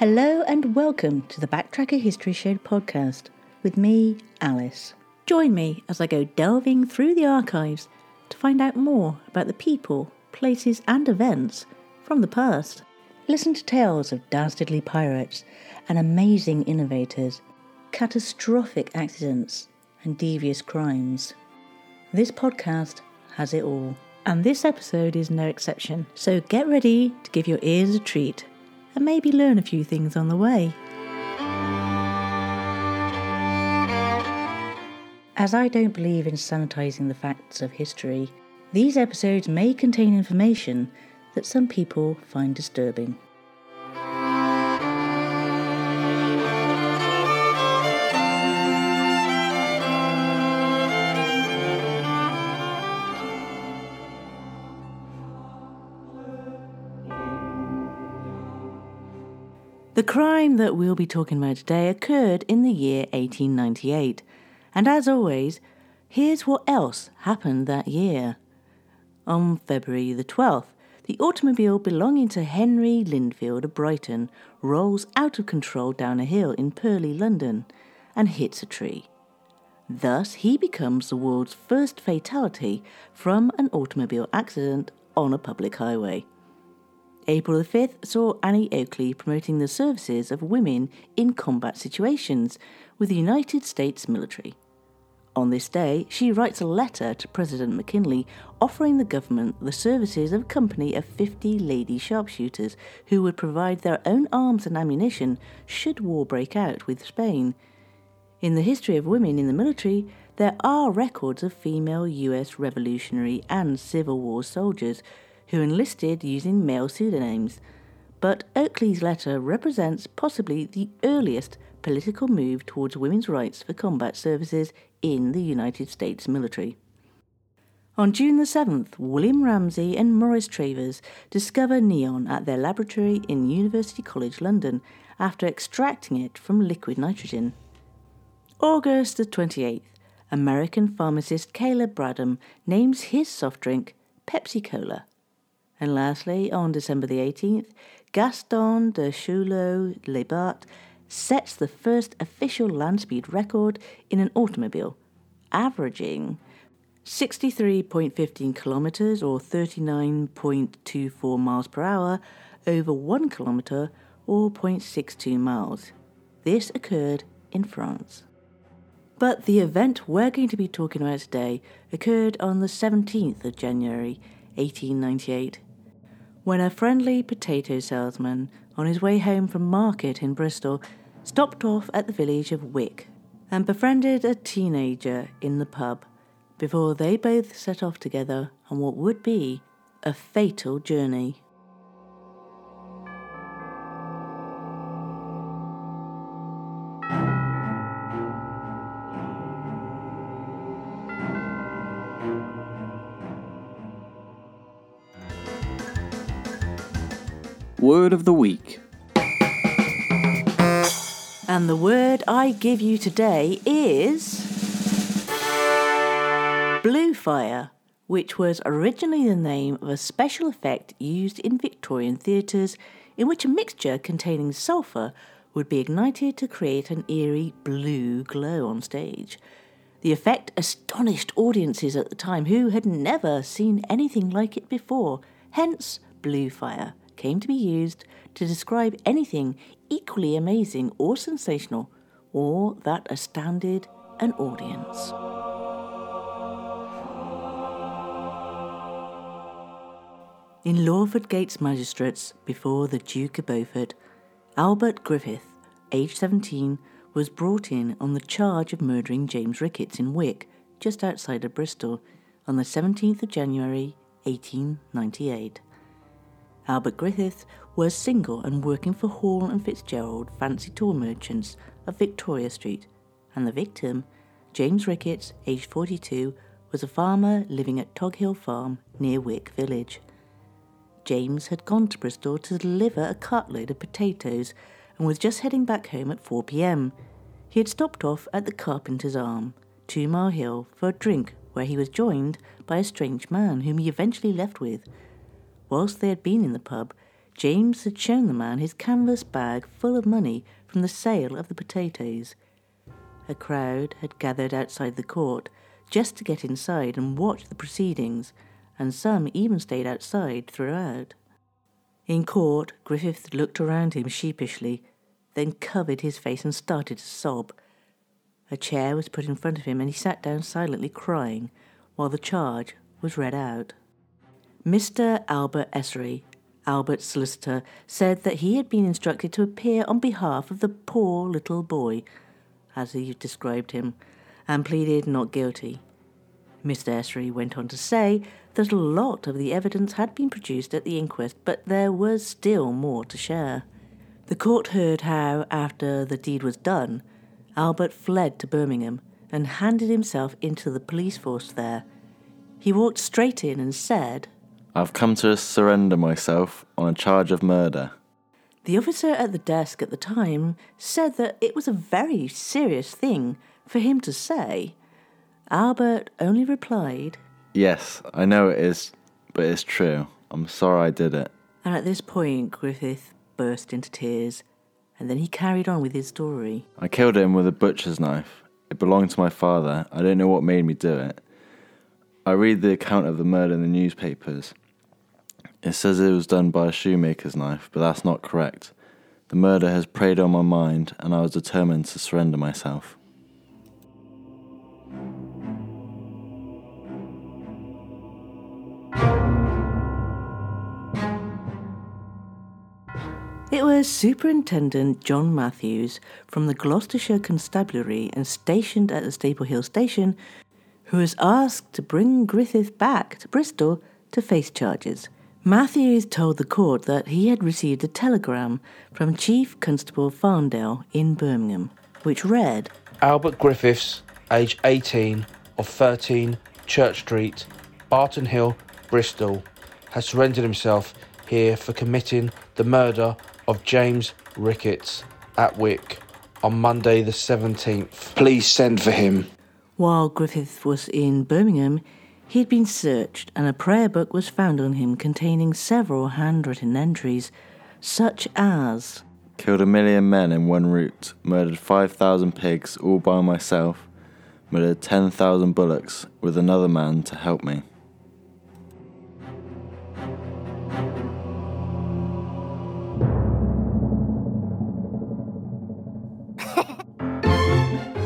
Hello and welcome to the Backtracker History Show podcast with me, Alice. Join me as I go delving through the archives to find out more about the people, places, and events from the past. Listen to tales of dastardly pirates and amazing innovators, catastrophic accidents, and devious crimes. This podcast has it all, and this episode is no exception. So get ready to give your ears a treat and maybe learn a few things on the way. As I don't believe in sanitizing the facts of history, these episodes may contain information that some people find disturbing. Crime that we'll be talking about today occurred in the year 1898. And as always, here's what else happened that year. On February the 12th, the automobile belonging to Henry Lindfield of Brighton rolls out of control down a hill in Purley, London, and hits a tree. Thus, he becomes the world's first fatality from an automobile accident on a public highway. April the 5th saw Annie Oakley promoting the services of women in combat situations with the United States military. On this day, she writes a letter to President McKinley offering the government the services of a company of 50 lady sharpshooters who would provide their own arms and ammunition should war break out with Spain. In the history of women in the military, there are records of female US Revolutionary and Civil War soldiers who enlisted using male pseudonyms, but Oakley's letter represents possibly the earliest political move towards women's rights for combat services in the United States military. On June the 7th, William Ramsay and Morris Travers discover neon at their laboratory in University College London after extracting it from liquid nitrogen. August the 28th, American pharmacist Caleb Bradham names his soft drink Pepsi Cola. And lastly, on December the 18th, Gaston de Chasseloup-Laubat sets the first official land speed record in an automobile, averaging 63.15 kilometers or 39.24 miles per hour over 1 kilometer or 0.62 miles. This occurred in France. But the event we're going to be talking about today occurred on the 17th of January 1898 when a friendly potato salesman on his way home from market in Bristol stopped off at the village of Wick and befriended a teenager in the pub before they both set off together on what would be a fatal journey. Word of the week. And the word I give you today is blue fire, which was originally the name of a special effect used in Victorian theatres in which a mixture containing sulphur would be ignited to create an eerie blue glow on stage. The effect astonished audiences at the time who had never seen anything like it before, hence blue fire came to be used to describe anything equally amazing or sensational, or that astounded an audience. In Lawford Gates Magistrates before the Duke of Beaufort, Albert Griffith, aged 17, was brought in on the charge of murdering James Ricketts in Wick, just outside of Bristol, on the 17th of January 1898. Albert Griffith was single and working for Hall and Fitzgerald fancy tour merchants of Victoria Street, and the victim, James Ricketts, aged 42, was a farmer living at Toghill Farm near Wick Village. James had gone to Bristol to deliver a cartload of potatoes and was just heading back home at 4 pm. He had stopped off at the Carpenter's Arm, Two Mile Hill, for a drink where he was joined by a strange man whom he eventually left with Whilst they had been in the pub, James had shown the man his canvas bag full of money from the sale of the potatoes. A crowd had gathered outside the court just to get inside and watch the proceedings, and some even stayed outside throughout. In court, Griffith looked around him sheepishly, then covered his face and started to sob. A chair was put in front of him and he sat down silently crying while the charge was read out. Mr. Albert Essery, Albert's solicitor, said that he had been instructed to appear on behalf of the poor little boy, as he described him, and pleaded not guilty. Mr. Essery went on to say that a lot of the evidence had been produced at the inquest, but there was still more to share. The court heard how, after the deed was done, Albert fled to Birmingham and handed himself into the police force there. He walked straight in and said, I've come to surrender myself on a charge of murder. The officer at the desk at the time said that it was a very serious thing for him to say. Albert only replied, Yes, I know it is, but it's true. I'm sorry I did it. And at this point, Griffith burst into tears, and then he carried on with his story. I killed him with a butcher's knife. It belonged to my father. I don't know what made me do it. I read the account of the murder in the newspapers. It says it was done by a shoemaker's knife, but that's not correct. The murder has preyed on my mind, and I was determined to surrender myself. It was Superintendent John Matthews from the Gloucestershire Constabulary and stationed at the Staple Hill station who was asked to bring Griffith back to Bristol to face charges. Matthews told the court that he had received a telegram from Chief Constable Farndale in Birmingham, which read Albert Griffiths, age 18, of 13 Church Street, Barton Hill, Bristol, has surrendered himself here for committing the murder of James Ricketts at Wick on Monday the 17th. Please send for him. While Griffith was in Birmingham, he had been searched, and a prayer book was found on him containing several handwritten entries, such as Killed a million men in one route, murdered 5,000 pigs all by myself, murdered 10,000 bullocks with another man to help me.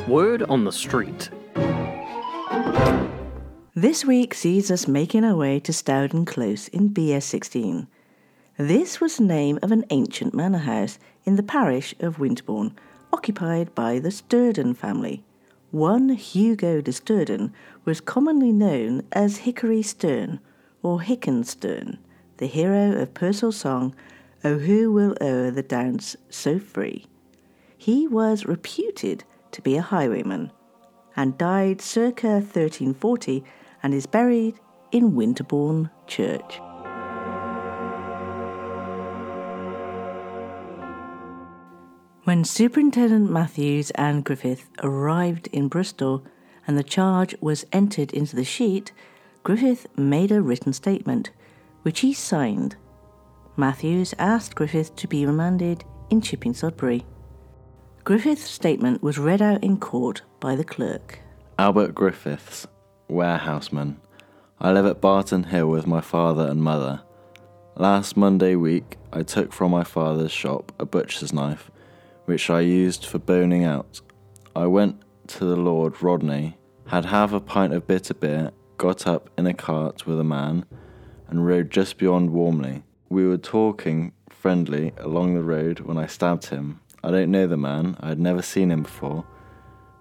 Word on the street. This week sees us making our way to Stowden Close in BS16. This was the name of an ancient manor house in the parish of Winterbourne, occupied by the Sturden family. One Hugo de Sturden was commonly known as Hickory Stern or Hicken Sterne, the hero of Pearsall's song, O Who Will O'er the Downs So Free. He was reputed to be a highwayman and died circa 1340 and is buried in Winterbourne Church. When Superintendent Matthews and Griffith arrived in Bristol and the charge was entered into the sheet, Griffith made a written statement, which he signed. Matthews asked Griffith to be remanded in Chipping Sodbury. Griffith's statement was read out in court by the clerk. Albert Griffiths, warehouseman. I live at Barton Hill with my father and mother. Last Monday week, I took from my father's shop a butcher's knife, which I used for boning out. I went to the Lord Rodney, had half a pint of bitter beer, got up in a cart with a man, and rode just beyond Warmley. We were talking friendly along the road when I stabbed him. I don't know the man, I had never seen him before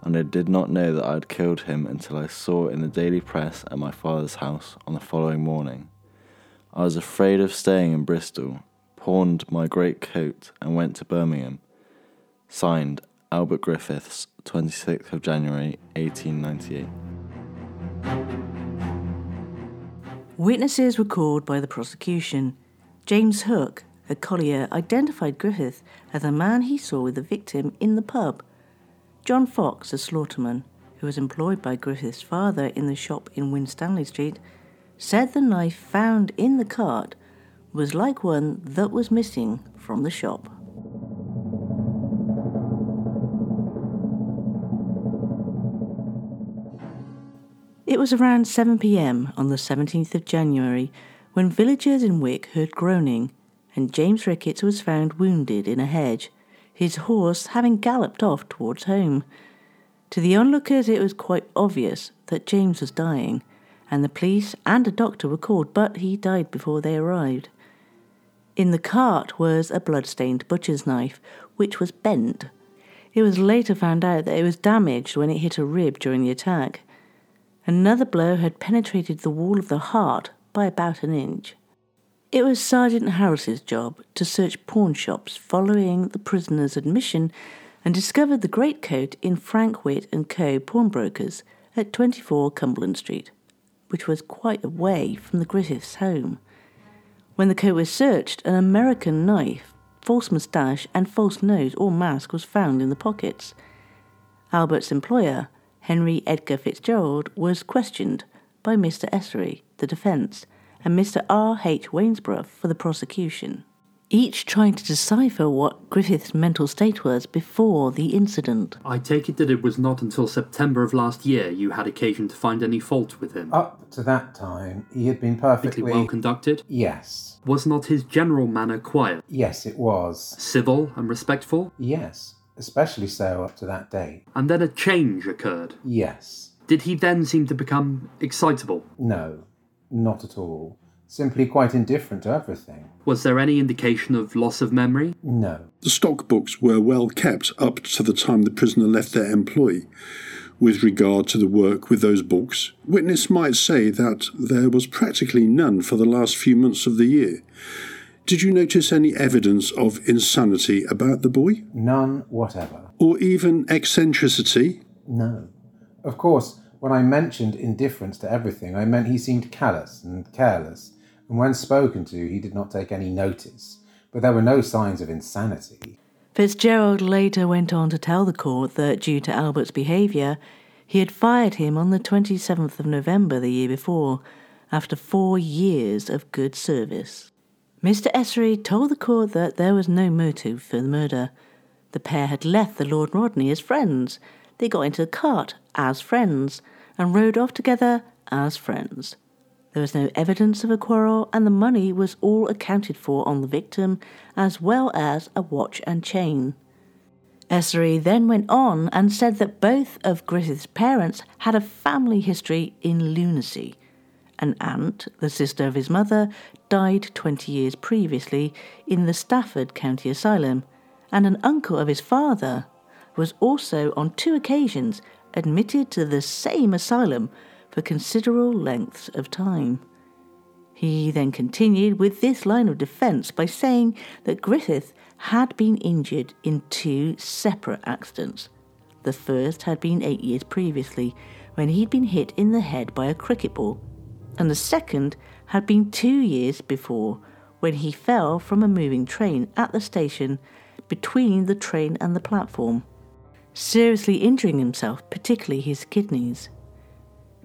and I did not know that I had killed him until I saw in the daily press at my father's house on the following morning. I was afraid of staying in Bristol, pawned my great coat, and went to Birmingham. Signed, Albert Griffiths, 26th of January, 1898. Witnesses were called by the prosecution. James Hook, a collier, identified Griffith as the man he saw with the victim in the pub John Fox, a slaughterman, who was employed by Griffith's father in the shop in Winstanley Street, said the knife found in the cart was like one that was missing from the shop. It was around 7 pm on the 17th of January when villagers in Wick heard groaning, and James Ricketts was found wounded in a hedge, his horse having galloped off towards home. To the onlookers, it was quite obvious that James was dying, and the police and a doctor were called, but he died before they arrived. In the cart was a blood-stained butcher's knife, which was bent. It was later found out that it was damaged when it hit a rib during the attack. Another blow had penetrated the wall of the heart by about an inch. It was Sergeant Harris's job to search pawn shops following the prisoner's admission and discovered the greatcoat in Frank Witt and Co. pawnbrokers at 24 Cumberland Street, which was quite away from the Griffiths' home. When the coat was searched, an American knife, false moustache, and false nose or mask was found in the pockets. Albert's employer, Henry Edgar Fitzgerald, was questioned by Mr. Essery, the defence, and Mr. R. H. Wainsborough for the prosecution, each trying to decipher what Griffith's mental state was before the incident. I take it that it was not until September of last year you had occasion to find any fault with him. Up to that time, he had been Perfectly perfectly. well conducted. yes. Was not his general manner quiet, Yes, it was. civil, and respectful? Yes. Especially so up to that date. And then a change occurred. Yes. Did he then seem to become excitable? No. Not at all. Simply quite indifferent to everything. Was there any indication of loss of memory? No. The stock books were well kept up to the time the prisoner left their employ. With regard to the work with those books, witness might say that there was practically none for the last few months of the year. Did you notice any evidence of insanity about the boy? None whatever. Or even eccentricity? No. Of course, when I mentioned indifference to everything, I meant he seemed callous and careless, and when spoken to, he did not take any notice. But there were no signs of insanity. Fitzgerald later went on to tell the court that due to Albert's behaviour, he had fired him on the 27th of November the year before, after four years of good service. Mr. Essery told the court that there was no motive for the murder. The pair had left the Lord Rodney as friends. They got into the cart as friends and rode off together as friends. There was no evidence of a quarrel, and the money was all accounted for on the victim, as well as a watch and chain. Essery then went on and said that both of Griffith's parents had a family history in lunacy. An aunt, the sister of his mother, died 20 years previously in the Stafford County Asylum, and an uncle of his father was also on two occasions admitted to the same asylum for considerable lengths of time. He then continued with this line of defence by saying that Griffith had been injured in two separate accidents. The first had been eight years previously, when he'd been hit in the head by a cricket ball, and the second had been two years before, when he fell from a moving train at the station between the train and the platform, seriously injuring himself, particularly his kidneys.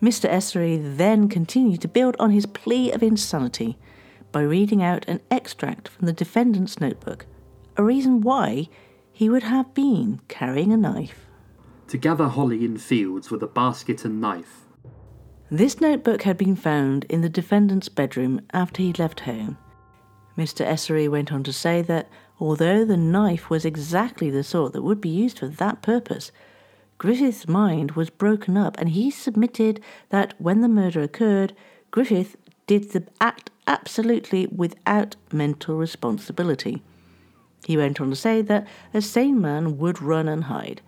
Mr. Essery then continued to build on his plea of insanity by reading out an extract from the defendant's notebook, a reason why he would have been carrying a knife. To gather holly in fields with a basket and knife. This notebook had been found in the defendant's bedroom after he left home. Mr. Essery went on to say that although the knife was exactly the sort that would be used for that purpose, Griffith's mind was broken up and he submitted that when the murder occurred, Griffith did the act absolutely without mental responsibility. He went on to say that a sane man would run and hide,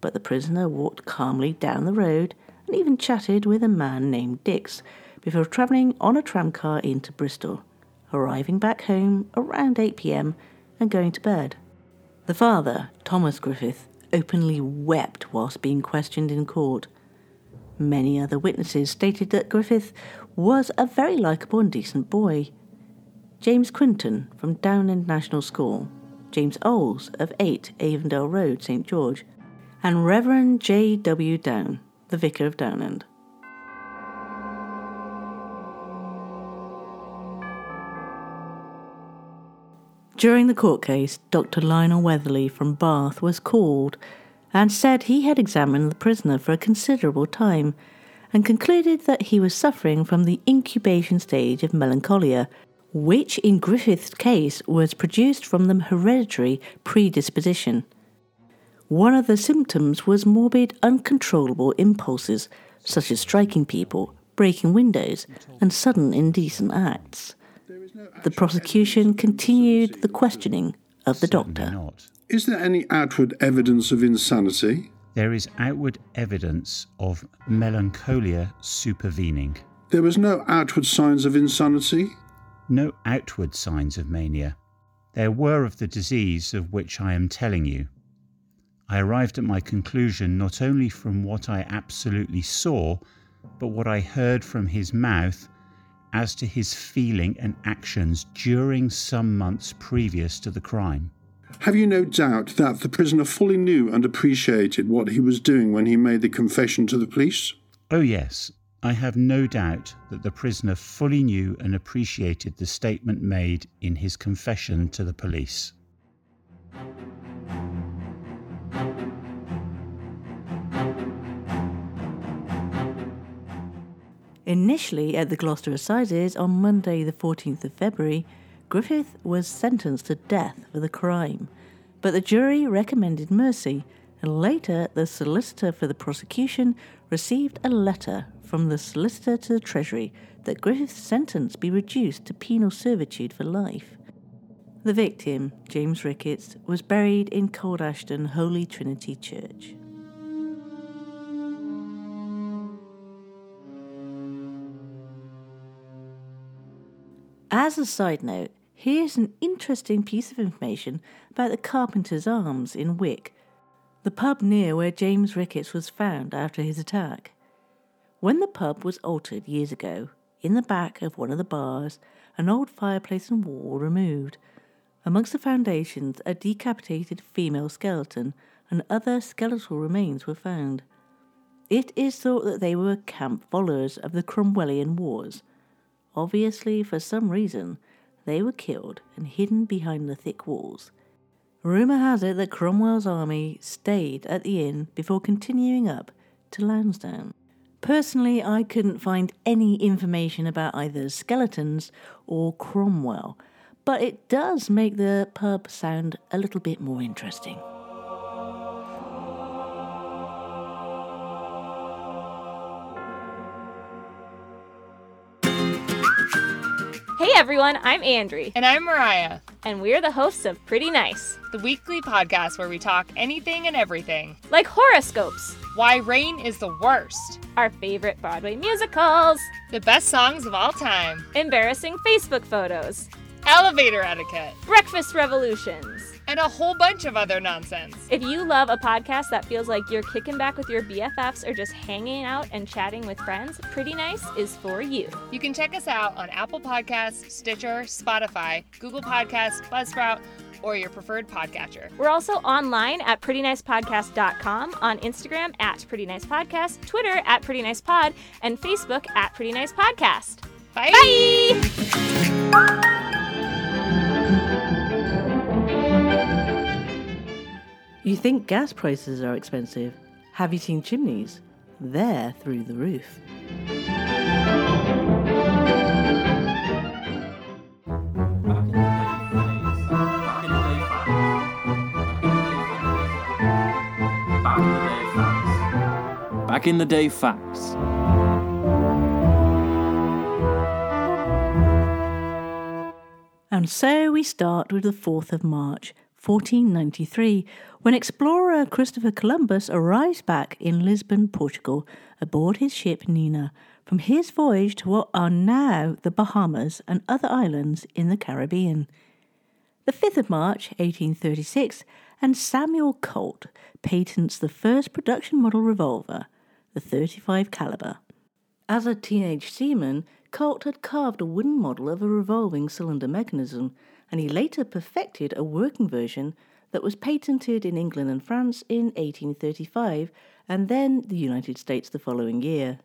but the prisoner walked calmly down the road and even chatted with a man named Dix before travelling on a tramcar into Bristol, arriving back home around 8 pm and going to bed. The father, Thomas Griffith, openly wept whilst being questioned in court. Many other witnesses stated that Griffith was a very likeable and decent boy. James Quinton from Downend National School, James Oles of 8 Avondale Road, St George, and Reverend J. W. Down, the Vicar of Downend. During the court case, Dr. Lionel Weatherly from Bath was called and said he had examined the prisoner for a considerable time and concluded that he was suffering from the incubation stage of melancholia, which in Griffith's case was produced from the hereditary predisposition. One of the symptoms was morbid, uncontrollable impulses, such as striking people, breaking windows, and sudden indecent acts. The prosecution continued the questioning of the doctor. Not. Is there any outward evidence of insanity? There is outward evidence of melancholia supervening. There was no outward signs of insanity? No outward signs of mania. There were of the disease of which I am telling you. I arrived at my conclusion not only from what I absolutely saw, but what I heard from his mouth as to his feeling and actions during some months previous to the crime. Have you no doubt that the prisoner fully knew and appreciated what he was doing when he made the confession to the police? Oh, yes, I have no doubt that the prisoner fully knew and appreciated the statement made in his confession to the police. Initially at the Gloucester Assizes on Monday, the 14th of February, Griffith was sentenced to death for the crime, but the jury recommended mercy, and later the solicitor for the prosecution received a letter from the solicitor to the Treasury that Griffith's sentence be reduced to penal servitude for life. The victim, James Ricketts, was buried in Cold Ashton Holy Trinity Church. As a side note, here's an interesting piece of information about the Carpenter's Arms in Wick, the pub near where James Ricketts was found after his attack. When the pub was altered years ago, in the back of one of the bars, an old fireplace and wall removed. Amongst the foundations, a decapitated female skeleton and other skeletal remains were found. It is thought that they were camp followers of the Cromwellian Wars. Obviously, for some reason, they were killed and hidden behind the thick walls. Rumour has it that Cromwell's army stayed at the inn before continuing up to Lansdown. Personally, I couldn't find any information about either skeletons or Cromwell, but it does make the pub sound a little bit more interesting. Everyone, I'm Andri, And I'm Mariah, and we're the hosts of Pretty Nice, the weekly podcast where we talk anything and everything. like horoscopes, Why rain is the worst, our favorite Broadway musicals, the best songs of all time, embarrassing Facebook photos, elevator etiquette, breakfast revolutions. And a whole bunch of other nonsense. If you love a podcast that feels like you're kicking back with your BFFs or just hanging out and chatting with friends, Pretty Nice is for you. You can check us out on Apple Podcasts, Stitcher, Spotify, Google Podcasts, Buzzsprout, or your preferred podcatcher. We're also online at prettynicepodcast.com, on Instagram at Pretty Nice Podcast, Twitter at Pretty Nice Pod, and Facebook at Pretty Nice Podcast. Bye. Bye! You think gas prices are expensive? Have you seen chimneys? They're through the roof. Back in the day facts. Back in the day facts And so we start with the 4th of March, 1493, when explorer Christopher Columbus arrives back in Lisbon, Portugal, aboard his ship Nina, from his voyage to what are now the Bahamas and other islands in the Caribbean. The 5th of March, 1836, and Samuel Colt patents the first production model revolver, the 35 caliber. As a teenage seaman, Colt had carved a wooden model of a revolving cylinder mechanism, and he later perfected a working version that was patented in England and France in 1835 and then the United States the following year.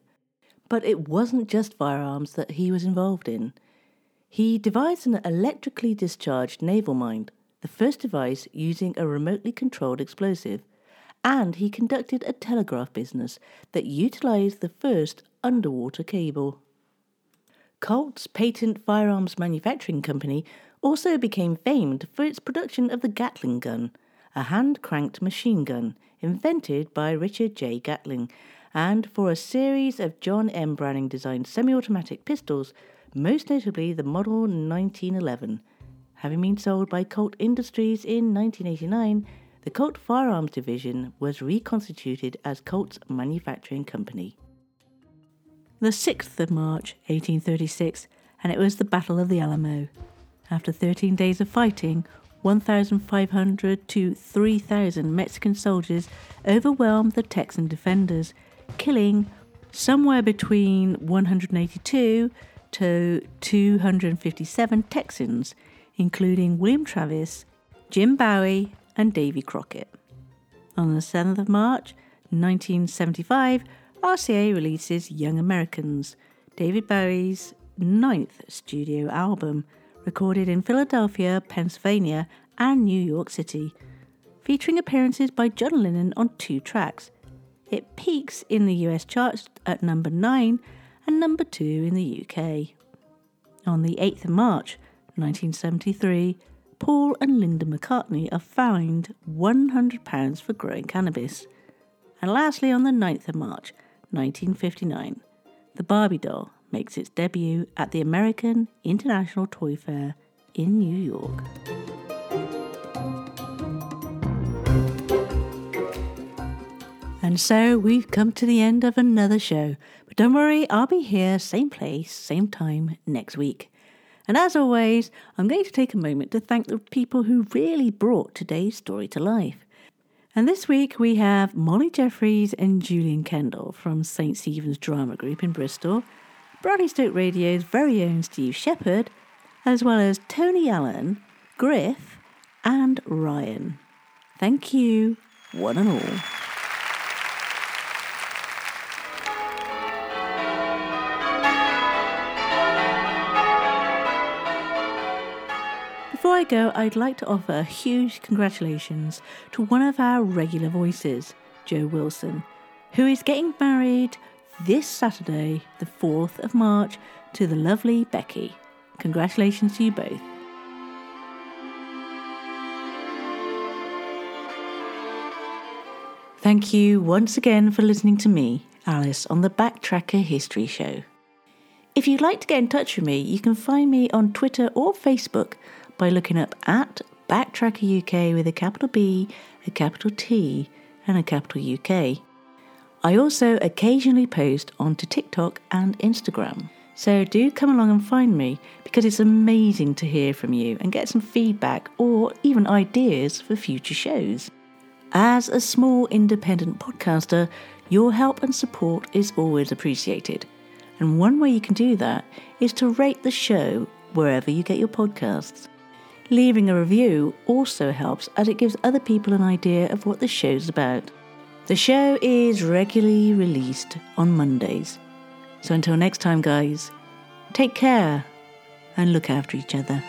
But it wasn't just firearms that he was involved in. He devised an electrically discharged naval mine, the first device using a remotely controlled explosive, and he conducted a telegraph business that utilized the first underwater cable. Colt's Patent Firearms Manufacturing Company also became famed for its production of the Gatling gun, a hand cranked machine gun invented by Richard J. Gatling, and for a series of John M. Browning designed semi automatic pistols, most notably the Model 1911. Having been sold by Colt Industries in 1989, the Colt Firearms Division was reconstituted as Colt's Manufacturing Company. The 6th of March 1836, and it was the Battle of the Alamo. After 13 days of fighting, 1,500 to 3,000 Mexican soldiers overwhelmed the Texan defenders, killing somewhere between 182 to 257 Texans, including William Travis, Jim Bowie, and Davy Crockett. On the 7th of March 1975, RCA releases Young Americans, David Bowie's ninth studio album, recorded in Philadelphia, Pennsylvania, and New York City, featuring appearances by John Lennon on two tracks. It peaks in the US charts at number 9 and number 2 in the UK. On the 8th of March 1973, Paul and Linda McCartney are fined £100 for growing cannabis. And lastly, on the 9th of March 1959, the Barbie doll makes its debut at the American International Toy Fair in New York. And so we've come to the end of another show. But don't worry, I'll be here, same place, same time next week. And as always, I'm going to take a moment to thank the people who really brought today's story to life. And this week we have Molly Jeffries and Julian Kendall from St. Stephen's Drama Group in Bristol, Bradley Stoke Radio's very own Steve Shepherd, as well as Tony Allen, Griff, and Ryan. Thank you, one and all. I go, I'd like to offer a huge congratulations to one of our regular voices, Joe Wilson, who is getting married this Saturday, the 4th of March, to the lovely Becky. Congratulations to you both. Thank you once again for listening to me, Alice, on the Backtracker History Show. If you'd like to get in touch with me, you can find me on Twitter or Facebook by looking up at Backtracker UK with a capital B, a capital T, and a capital UK. I also occasionally post onto TikTok and Instagram. So do come along and find me because it's amazing to hear from you and get some feedback or even ideas for future shows. As a small independent podcaster, your help and support is always appreciated. And one way you can do that is to rate the show wherever you get your podcasts. Leaving a review also helps as it gives other people an idea of what the show's about. The show is regularly released on Mondays. So until next time, guys, take care and look after each other.